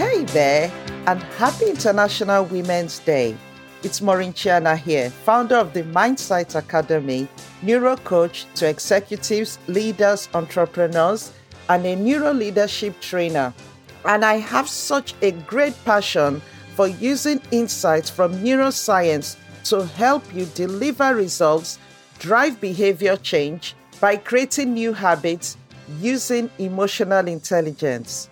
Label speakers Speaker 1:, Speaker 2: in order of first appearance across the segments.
Speaker 1: Hey there, and happy International Women's Day. It's Maureen Chiana here, founder of the Mindsight Academy, neuro coach to executives, leaders, entrepreneurs, and a neuro leadership trainer. And I have such a great passion for using insights from neuroscience to help you deliver results, drive behavior change by creating new habits using emotional intelligence.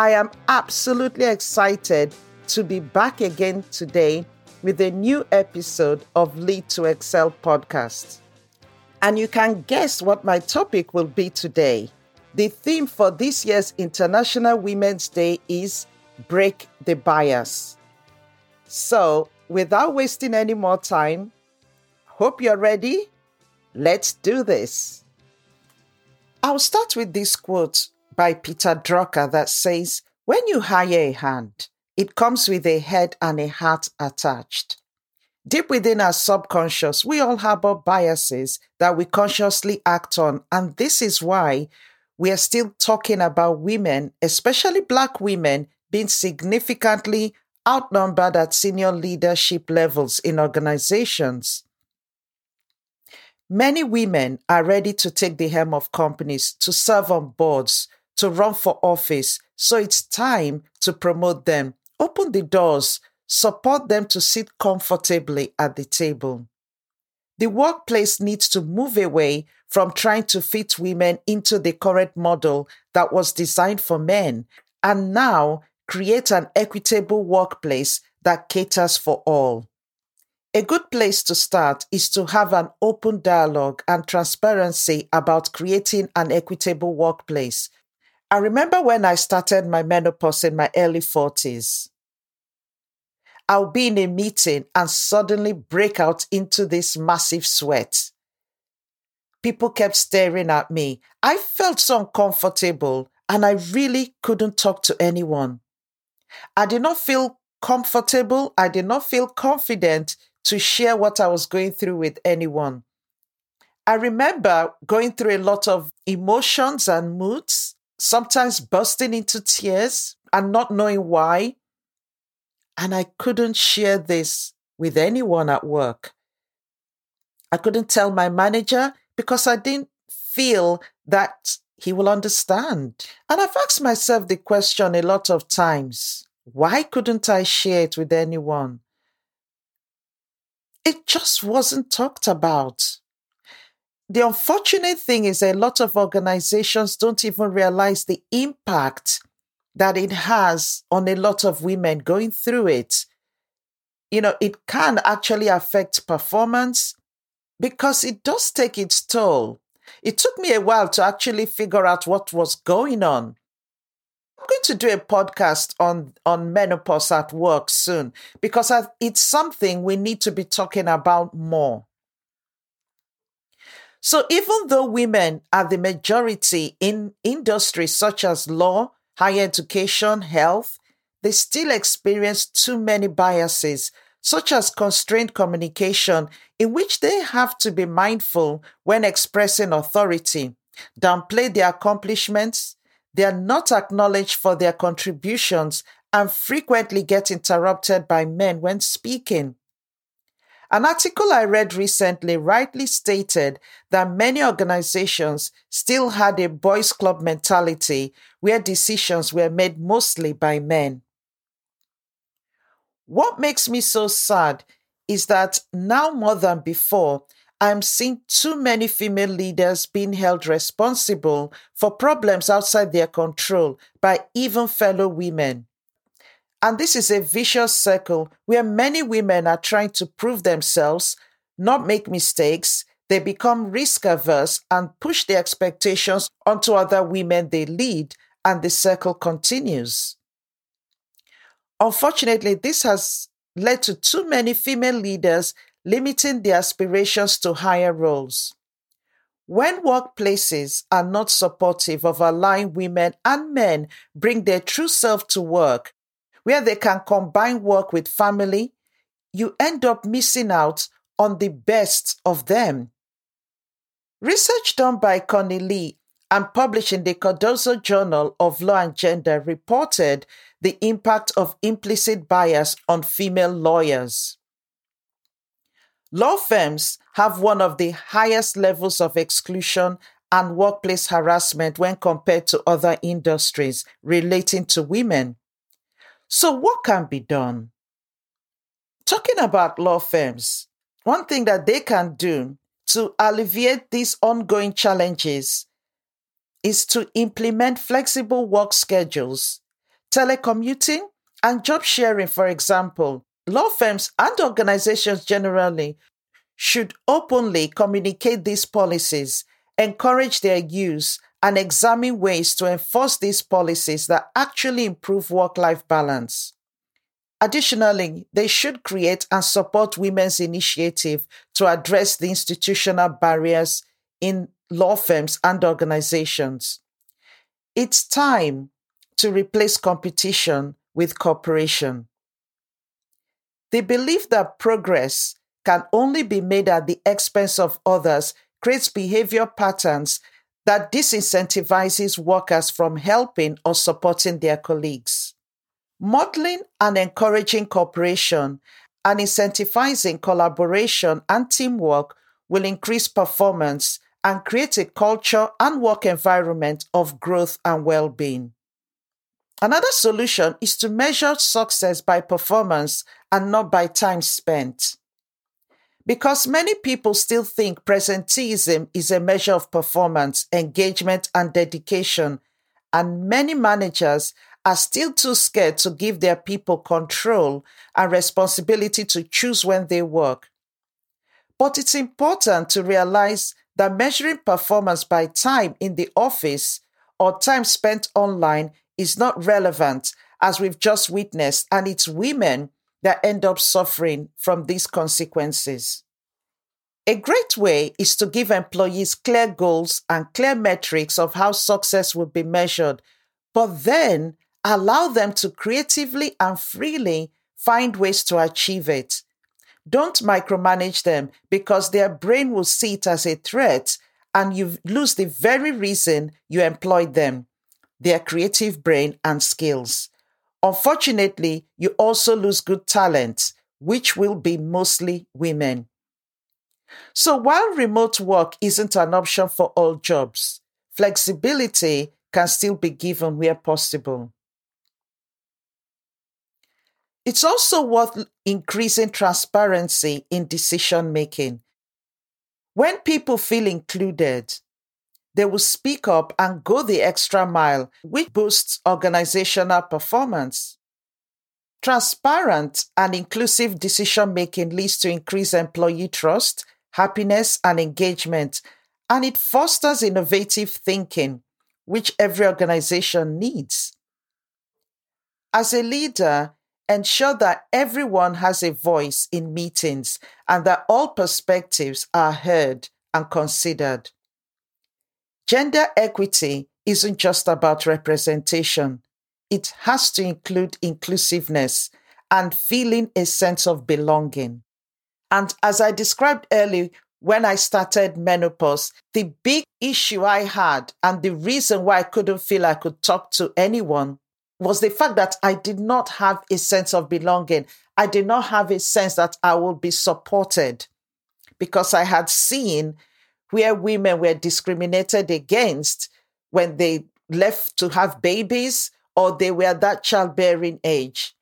Speaker 1: I am absolutely excited to be back again today with a new episode of Lead to Excel podcast. And you can guess what my topic will be today. The theme for this year's International Women's Day is Break the Bias. So, without wasting any more time, hope you're ready. Let's do this. I'll start with this quote by Peter Drucker that says, When you hire a hand, it comes with a head and a heart attached. Deep within our subconscious, we all harbor biases that we consciously act on, and this is why we are still talking about women, especially Black women, being significantly outnumbered at senior leadership levels in organizations. Many women are ready to take the helm of companies, to serve on boards, to run for office. So it's time to promote them, open the doors, support them to sit comfortably at the table. The workplace needs to move away from trying to fit women into the current model that was designed for men and now create an equitable workplace that caters for all. A good place to start is to have an open dialogue and transparency about creating an equitable workplace I remember when I started my menopause in my early 40s. I'll be in a meeting and suddenly break out into this massive sweat. People kept staring at me. I felt so uncomfortable and I really couldn't talk to anyone. I did not feel comfortable. I did not feel confident to share what I was going through with anyone. I remember going through a lot of emotions and moods sometimes bursting into tears and not knowing why. And I couldn't share this with anyone at work. I couldn't tell my manager because I didn't feel that he will understand. And I've asked myself the question a lot of times why couldn't I share it with anyone? It just wasn't talked about the unfortunate thing is a lot of organizations don't even realize the impact that it has on a lot of women going through it. You know, it can actually affect performance because it does take its toll. It took me a while to actually figure out what was going on. I'm going to do a podcast on, on menopause at work soon because it's something we need to be talking about more. So even though women are the majority in industries such as law, higher education, health, they still experience too many biases, such as constrained communication, in which they have to be mindful when expressing authority, downplay their accomplishments, they are not acknowledged for their contributions, and frequently get interrupted by men when speaking. An article I read recently rightly stated that many organizations still had a boys' club mentality where decisions were made mostly by men. What makes me so sad is that now more than before, I'm seeing too many female leaders being held responsible for problems outside their control by even fellow women. And this is a vicious circle where many women are trying to prove themselves, not make mistakes. They become risk averse and push the expectations onto other women they lead, and the circle continues. Unfortunately, this has led to too many female leaders limiting their aspirations to higher roles. When workplaces are not supportive of allowing women and men bring their true self to work, where they can combine work with family, you end up missing out on the best of them. Research done by Connie Lee and published in the Cardozo Journal of Law and Gender reported the impact of implicit bias on female lawyers. Law firms have one of the highest levels of exclusion and workplace harassment when compared to other industries relating to women. So, what can be done? Talking about law firms, one thing that they can do to alleviate these ongoing challenges is to implement flexible work schedules, telecommuting, and job sharing, for example. Law firms and organizations generally should openly communicate these policies, encourage their use, and examine ways to enforce these policies that actually improve work life balance. Additionally, they should create and support women's initiative to address the institutional barriers in law firms and organizations. It's time to replace competition with cooperation. The belief that progress can only be made at the expense of others creates behavior patterns that disincentivizes workers from helping or supporting their colleagues. Modeling and encouraging cooperation and incentivizing collaboration and teamwork will increase performance and create a culture and work environment of growth and well being. Another solution is to measure success by performance and not by time spent. Because many people still think presenteeism is a measure of performance, engagement, and dedication, and many managers are still too scared to give their people control and responsibility to choose when they work. But it's important to realize that measuring performance by time in the office or time spent online is not relevant, as we've just witnessed, and it's women that end up suffering from these consequences. A great way is to give employees clear goals and clear metrics of how success will be measured, but then allow them to creatively and freely find ways to achieve it. Don't micromanage them because their brain will see it as a threat and you lose the very reason you employed them their creative brain and skills. Unfortunately, you also lose good talent, which will be mostly women. So while remote work isn't an option for all jobs, flexibility can still be given where possible. It's also worth increasing transparency in decision making. When people feel included, they will speak up and go the extra mile, which boosts organizational performance. Transparent and inclusive decision making leads to increased employee trust, happiness, and engagement, and it fosters innovative thinking, which every organization needs. As a leader, ensure that everyone has a voice in meetings and that all perspectives are heard and considered. Gender equity isn't just about representation, it has to include inclusiveness and feeling a sense of belonging. And as I described earlier, when I started menopause, the big issue I had and the reason why I couldn't feel I could talk to anyone was the fact that I did not have a sense of belonging. I did not have a sense that I would be supported because I had seen where women were discriminated against when they left to have babies or they were that childbearing age.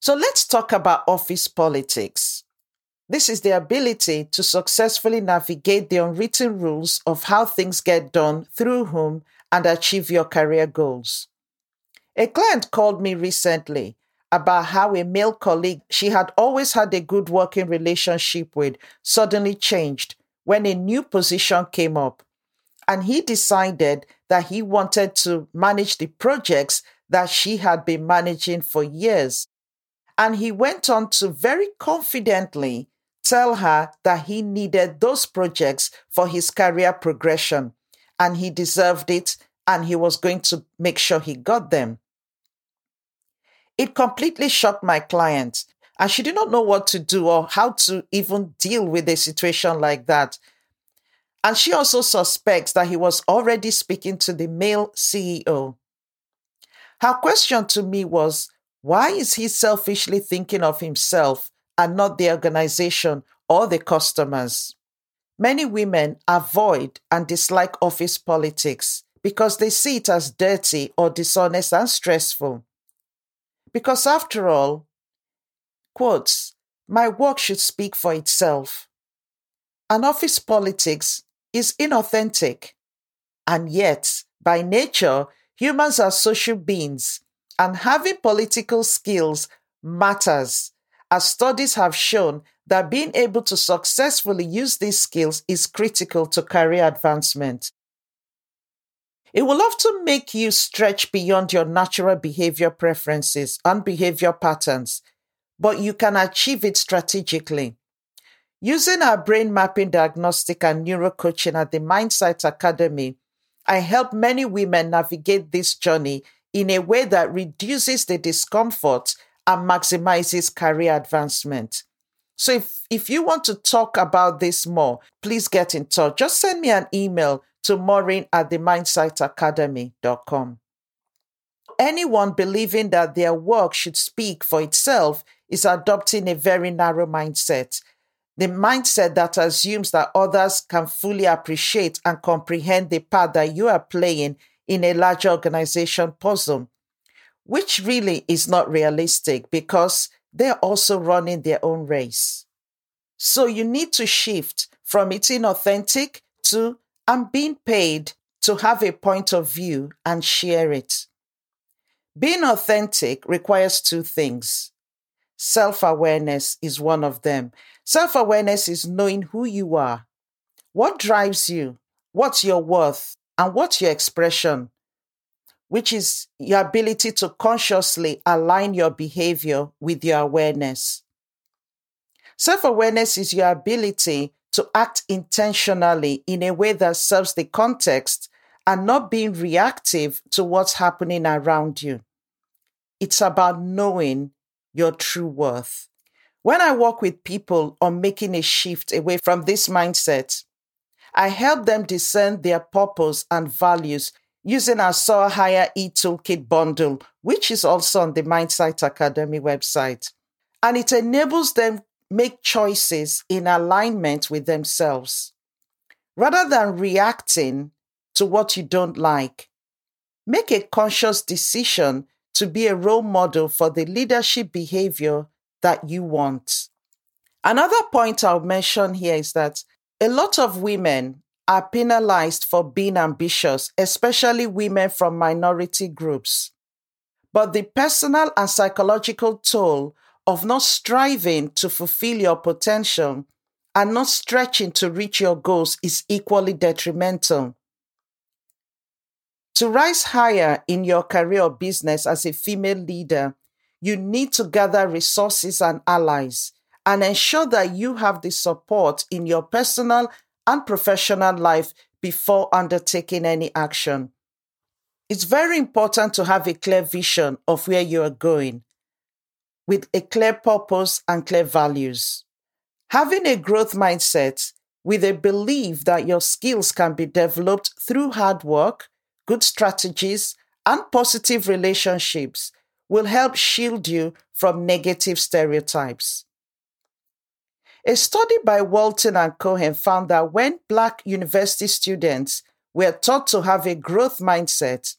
Speaker 1: So let's talk about office politics. This is the ability to successfully navigate the unwritten rules of how things get done through whom and achieve your career goals. A client called me recently about how a male colleague she had always had a good working relationship with suddenly changed when a new position came up. And he decided that he wanted to manage the projects that she had been managing for years. And he went on to very confidently tell her that he needed those projects for his career progression and he deserved it and he was going to make sure he got them. It completely shocked my client and she did not know what to do or how to even deal with a situation like that. And she also suspects that he was already speaking to the male CEO. Her question to me was why is he selfishly thinking of himself and not the organization or the customers? Many women avoid and dislike office politics because they see it as dirty or dishonest and stressful. Because after all, quotes, my work should speak for itself. An office politics is inauthentic. And yet, by nature, humans are social beings, and having political skills matters, as studies have shown that being able to successfully use these skills is critical to career advancement. It will often make you stretch beyond your natural behavior preferences and behavior patterns, but you can achieve it strategically. Using our brain mapping diagnostic and neuro coaching at the Mindsight Academy, I help many women navigate this journey in a way that reduces the discomfort and maximizes career advancement. So if, if you want to talk about this more, please get in touch. Just send me an email to maureen at the mindsightacademy.com. Anyone believing that their work should speak for itself is adopting a very narrow mindset the mindset that assumes that others can fully appreciate and comprehend the part that you are playing in a larger organization puzzle, which really is not realistic because they're also running their own race. So you need to shift from it inauthentic to I'm being paid to have a point of view and share it. Being authentic requires two things. Self awareness is one of them. Self awareness is knowing who you are, what drives you, what's your worth, and what's your expression, which is your ability to consciously align your behavior with your awareness. Self awareness is your ability to act intentionally in a way that serves the context and not being reactive to what's happening around you. It's about knowing your true worth. When I work with people on making a shift away from this mindset, I help them discern their purpose and values using our Soar Higher e Toolkit bundle, which is also on the Mindsight Academy website. And it enables them make choices in alignment with themselves. Rather than reacting to what you don't like, make a conscious decision to be a role model for the leadership behavior that you want. Another point I'll mention here is that a lot of women are penalized for being ambitious, especially women from minority groups. But the personal and psychological toll of not striving to fulfill your potential and not stretching to reach your goals is equally detrimental. To rise higher in your career or business as a female leader, you need to gather resources and allies and ensure that you have the support in your personal and professional life before undertaking any action. It's very important to have a clear vision of where you are going with a clear purpose and clear values. Having a growth mindset with a belief that your skills can be developed through hard work good strategies, and positive relationships will help shield you from negative stereotypes. A study by Walton and Cohen found that when Black university students were taught to have a growth mindset,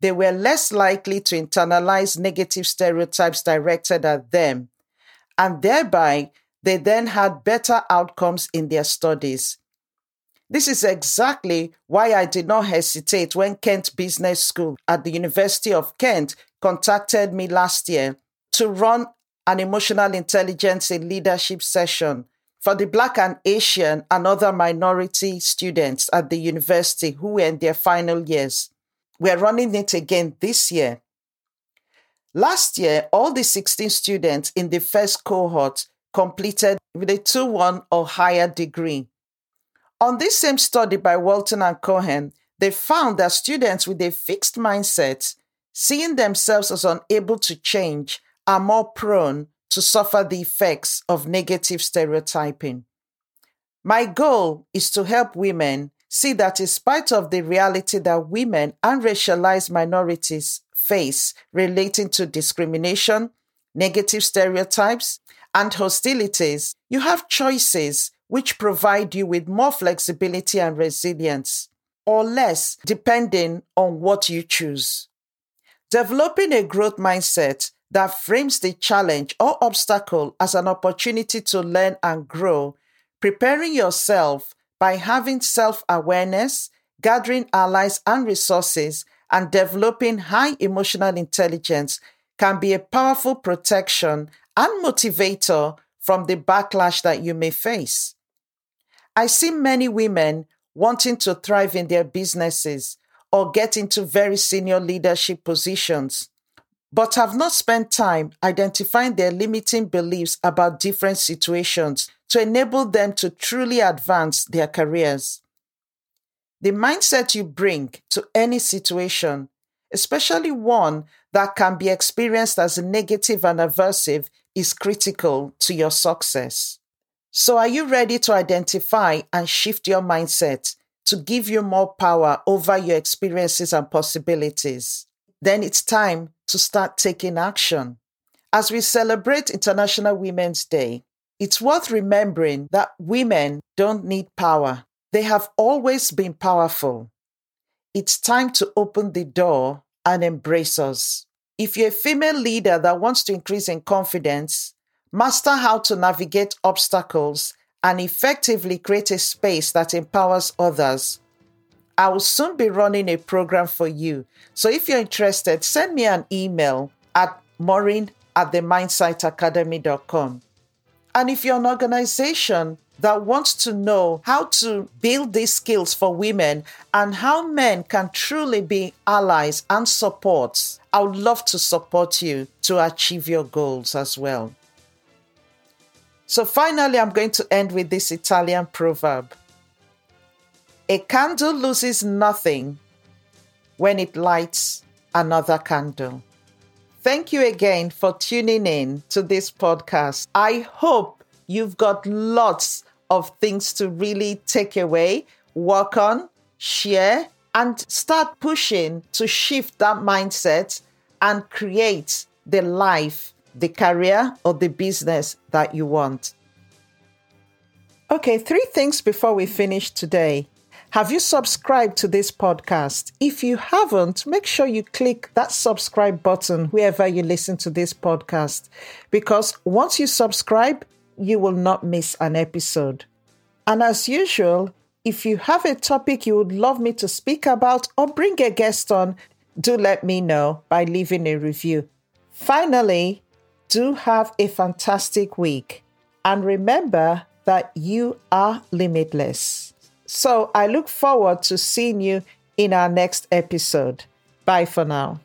Speaker 1: they were less likely to internalize negative stereotypes directed at them, and thereby they then had better outcomes in their studies. This is exactly why I did not hesitate when Kent Business School at the University of Kent contacted me last year to run an emotional intelligence in leadership session for the Black and Asian and other minority students at the university who were in their final years. We're running it again this year. Last year, all the 16 students in the first cohort completed with a 2 1 or higher degree. On this same study by Walton and Cohen, they found that students with a fixed mindset, seeing themselves as unable to change, are more prone to suffer the effects of negative stereotyping. My goal is to help women see that, in spite of the reality that women and racialized minorities face relating to discrimination, negative stereotypes, and hostilities, you have choices which provide you with more flexibility and resilience, or less, depending on what you choose. Developing a growth mindset that frames the challenge or obstacle as an opportunity to learn and grow, preparing yourself by having self awareness, gathering allies and resources, and developing high emotional intelligence can be a powerful protection and motivator from the backlash that you may face. I see many women wanting to thrive in their businesses or get into very senior leadership positions, but have not spent time identifying their limiting beliefs about different situations to enable them to truly advance their careers. The mindset you bring to any situation, especially one that can be experienced as negative and aversive, is critical to your success. So, are you ready to identify and shift your mindset to give you more power over your experiences and possibilities? Then it's time to start taking action. As we celebrate International Women's Day, it's worth remembering that women don't need power. They have always been powerful. It's time to open the door and embrace us. If you're a female leader that wants to increase in confidence, master how to navigate obstacles, and effectively create a space that empowers others. I will soon be running a program for you. So if you're interested, send me an email at maureen at themindsightacademy.com. And if you're an organization that wants to know how to build these skills for women and how men can truly be allies and supports, I would love to support you to achieve your goals as well. So finally, I'm going to end with this Italian proverb A candle loses nothing when it lights another candle. Thank you again for tuning in to this podcast. I hope you've got lots of things to really take away, work on, share, and start pushing to shift that mindset and create the life the career or the business that you want. Okay, three things before we finish today. Have you subscribed to this podcast? If you haven't, make sure you click that subscribe button wherever you listen to this podcast because once you subscribe, you will not miss an episode. And as usual, if you have a topic you would love me to speak about or bring a guest on, do let me know by leaving a review. Finally, do have a fantastic week. And remember that you are limitless. So I look forward to seeing you in our next episode. Bye for now.